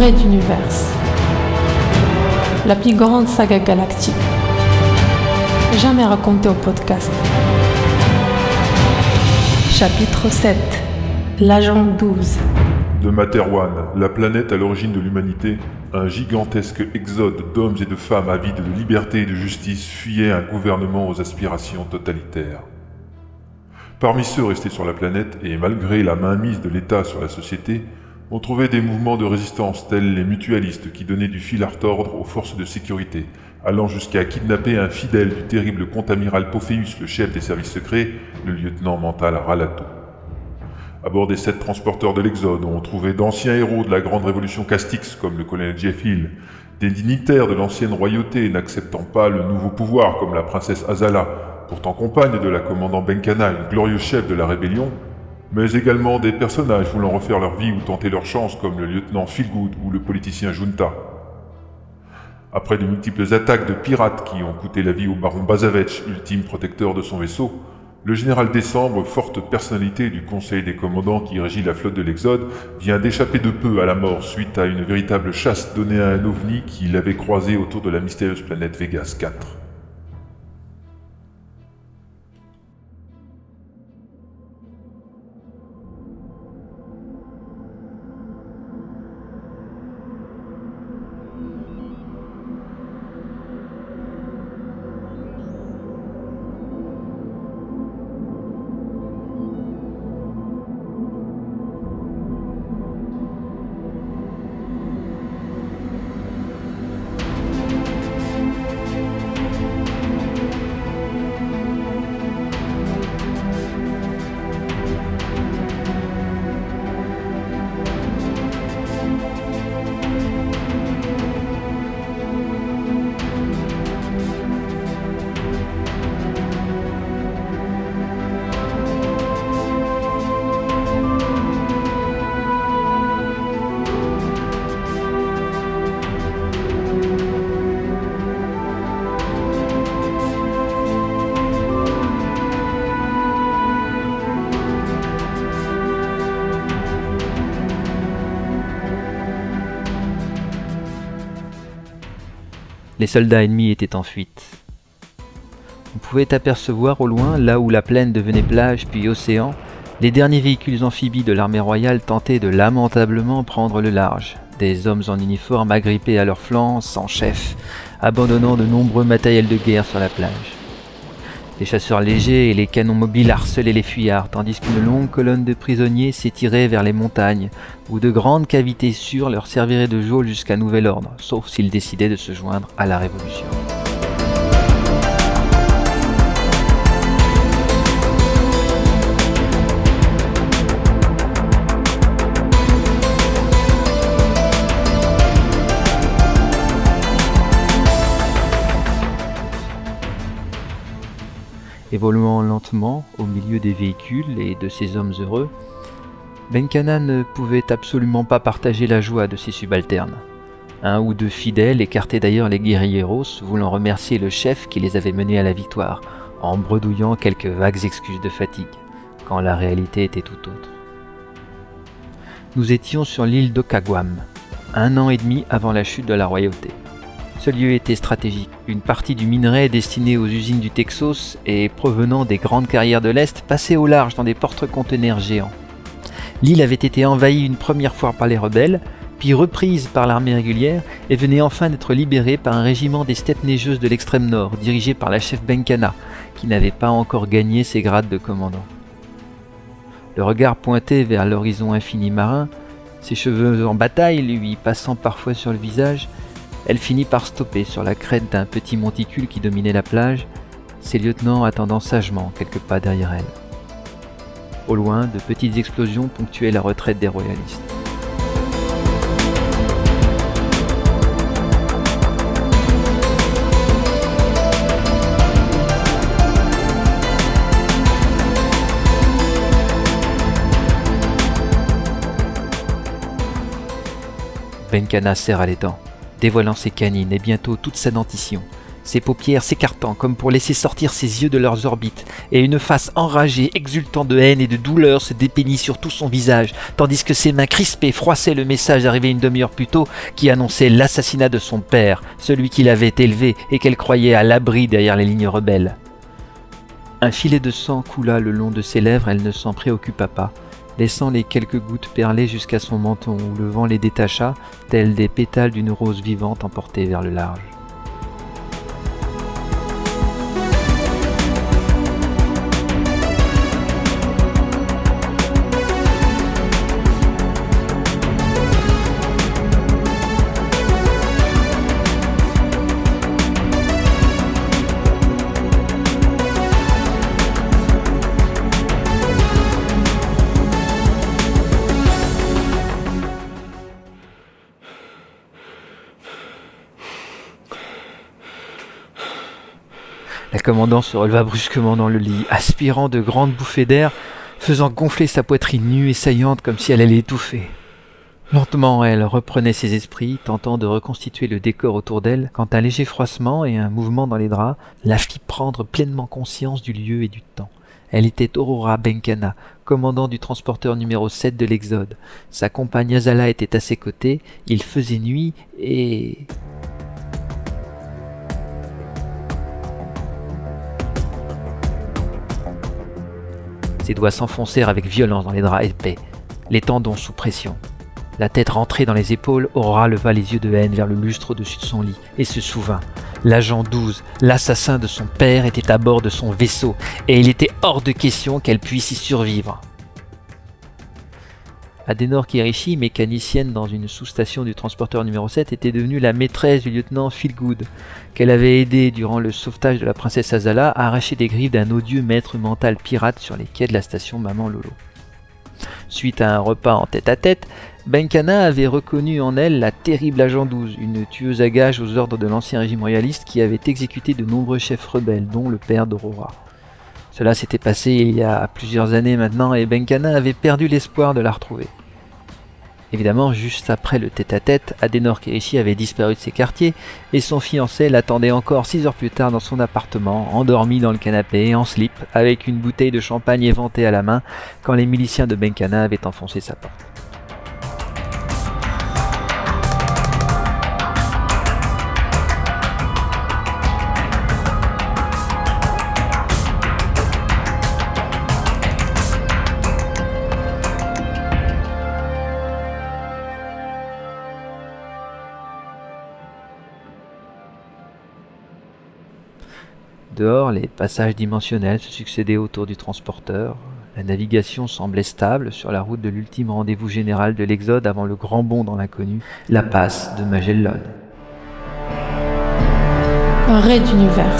Red Universe. La plus grande saga galactique. Jamais racontée au podcast. Chapitre 7. L'agent 12. De Materwan, la planète à l'origine de l'humanité, un gigantesque exode d'hommes et de femmes avides de liberté et de justice fuyait un gouvernement aux aspirations totalitaires. Parmi ceux restés sur la planète, et malgré la mainmise de l'État sur la société, on trouvait des mouvements de résistance tels les mutualistes qui donnaient du fil à retordre aux forces de sécurité, allant jusqu'à kidnapper un fidèle du terrible comte amiral Pophéus, le chef des services secrets, le lieutenant mental Ralato. À bord des sept transporteurs de l'Exode, on trouvait d'anciens héros de la grande révolution Castix, comme le colonel Jeff Hill, des dignitaires de l'ancienne royauté n'acceptant pas le nouveau pouvoir, comme la princesse Azala, pourtant compagne de la commandant Benkana, une glorieuse chef de la rébellion, mais également des personnages voulant refaire leur vie ou tenter leur chance, comme le lieutenant Philgood ou le politicien Junta. Après de multiples attaques de pirates qui ont coûté la vie au baron Bazavetch, ultime protecteur de son vaisseau, le général Décembre, forte personnalité du conseil des commandants qui régit la flotte de l'Exode, vient d'échapper de peu à la mort suite à une véritable chasse donnée à un ovni qu'il avait croisé autour de la mystérieuse planète Vegas 4. Les soldats ennemis étaient en fuite. On pouvait apercevoir au loin, là où la plaine devenait plage puis océan, les derniers véhicules amphibies de l'armée royale tentaient de lamentablement prendre le large. Des hommes en uniforme agrippés à leurs flancs, sans chef, abandonnant de nombreux matériels de guerre sur la plage. Les chasseurs légers et les canons mobiles harcelaient les fuyards, tandis qu'une longue colonne de prisonniers s'étirait vers les montagnes, où de grandes cavités sûres leur serviraient de geôle jusqu'à nouvel ordre, sauf s'ils décidaient de se joindre à la Révolution. Évoluant lentement au milieu des véhicules et de ces hommes heureux, Benkana ne pouvait absolument pas partager la joie de ses subalternes. Un ou deux fidèles écartaient d'ailleurs les guerrilleros, voulant remercier le chef qui les avait menés à la victoire, en bredouillant quelques vagues excuses de fatigue, quand la réalité était tout autre. Nous étions sur l'île d'Okagwam, un an et demi avant la chute de la royauté. Ce lieu était stratégique. Une partie du minerai destiné aux usines du Texas et provenant des grandes carrières de l'Est passait au large dans des porte-conteneurs géants. L'île avait été envahie une première fois par les rebelles, puis reprise par l'armée régulière et venait enfin d'être libérée par un régiment des steppes neigeuses de l'extrême nord, dirigé par la chef Benkana, qui n'avait pas encore gagné ses grades de commandant. Le regard pointé vers l'horizon infini marin, ses cheveux en bataille lui passant parfois sur le visage, elle finit par stopper sur la crête d'un petit monticule qui dominait la plage, ses lieutenants attendant sagement quelques pas derrière elle. Au loin, de petites explosions ponctuaient la retraite des royalistes. Benkana serra les dents dévoilant ses canines et bientôt toute sa dentition, ses paupières s'écartant comme pour laisser sortir ses yeux de leurs orbites, et une face enragée, exultant de haine et de douleur se dépeignit sur tout son visage, tandis que ses mains crispées froissaient le message arrivé une demi-heure plus tôt qui annonçait l'assassinat de son père, celui qui l'avait élevé et qu'elle croyait à l'abri derrière les lignes rebelles. Un filet de sang coula le long de ses lèvres, elle ne s'en préoccupa pas, laissant les quelques gouttes perler jusqu'à son menton où le vent les détacha, tels des pétales d'une rose vivante emportée vers le large. La commandante se releva brusquement dans le lit, aspirant de grandes bouffées d'air, faisant gonfler sa poitrine nue et saillante comme si elle allait étouffer. Lentement, elle reprenait ses esprits, tentant de reconstituer le décor autour d'elle, quand un léger froissement et un mouvement dans les draps la fit prendre pleinement conscience du lieu et du temps. Elle était Aurora Benkana, commandant du transporteur numéro 7 de l'Exode. Sa compagne Azala était à ses côtés, il faisait nuit et... Ses doigts s'enfoncèrent avec violence dans les draps épais, les tendons sous pression. La tête rentrée dans les épaules, Aurora leva les yeux de haine vers le lustre au-dessus de son lit et se souvint. L'agent 12, l'assassin de son père, était à bord de son vaisseau et il était hors de question qu'elle puisse y survivre. Adenor Kirishi, mécanicienne dans une sous-station du transporteur numéro 7, était devenue la maîtresse du lieutenant Philgood, qu'elle avait aidé durant le sauvetage de la princesse Azala à arracher des griffes d'un odieux maître mental pirate sur les quais de la station Maman Lolo. Suite à un repas en tête-à-tête, Benkana avait reconnu en elle la terrible agent 12, une tueuse à gages aux ordres de l'ancien régime royaliste qui avait exécuté de nombreux chefs rebelles, dont le père d'Aurora. Cela s'était passé il y a plusieurs années maintenant et Benkana avait perdu l'espoir de la retrouver. Évidemment, juste après le tête-à-tête, Adenor Kirishi avait disparu de ses quartiers et son fiancé l'attendait encore six heures plus tard dans son appartement, endormi dans le canapé, en slip, avec une bouteille de champagne éventée à la main, quand les miliciens de Benkana avaient enfoncé sa porte. Dehors, les passages dimensionnels se succédaient autour du transporteur. La navigation semblait stable sur la route de l'ultime rendez-vous général de l'Exode avant le grand bond dans l'inconnu, la passe de Magellan. Un d'univers.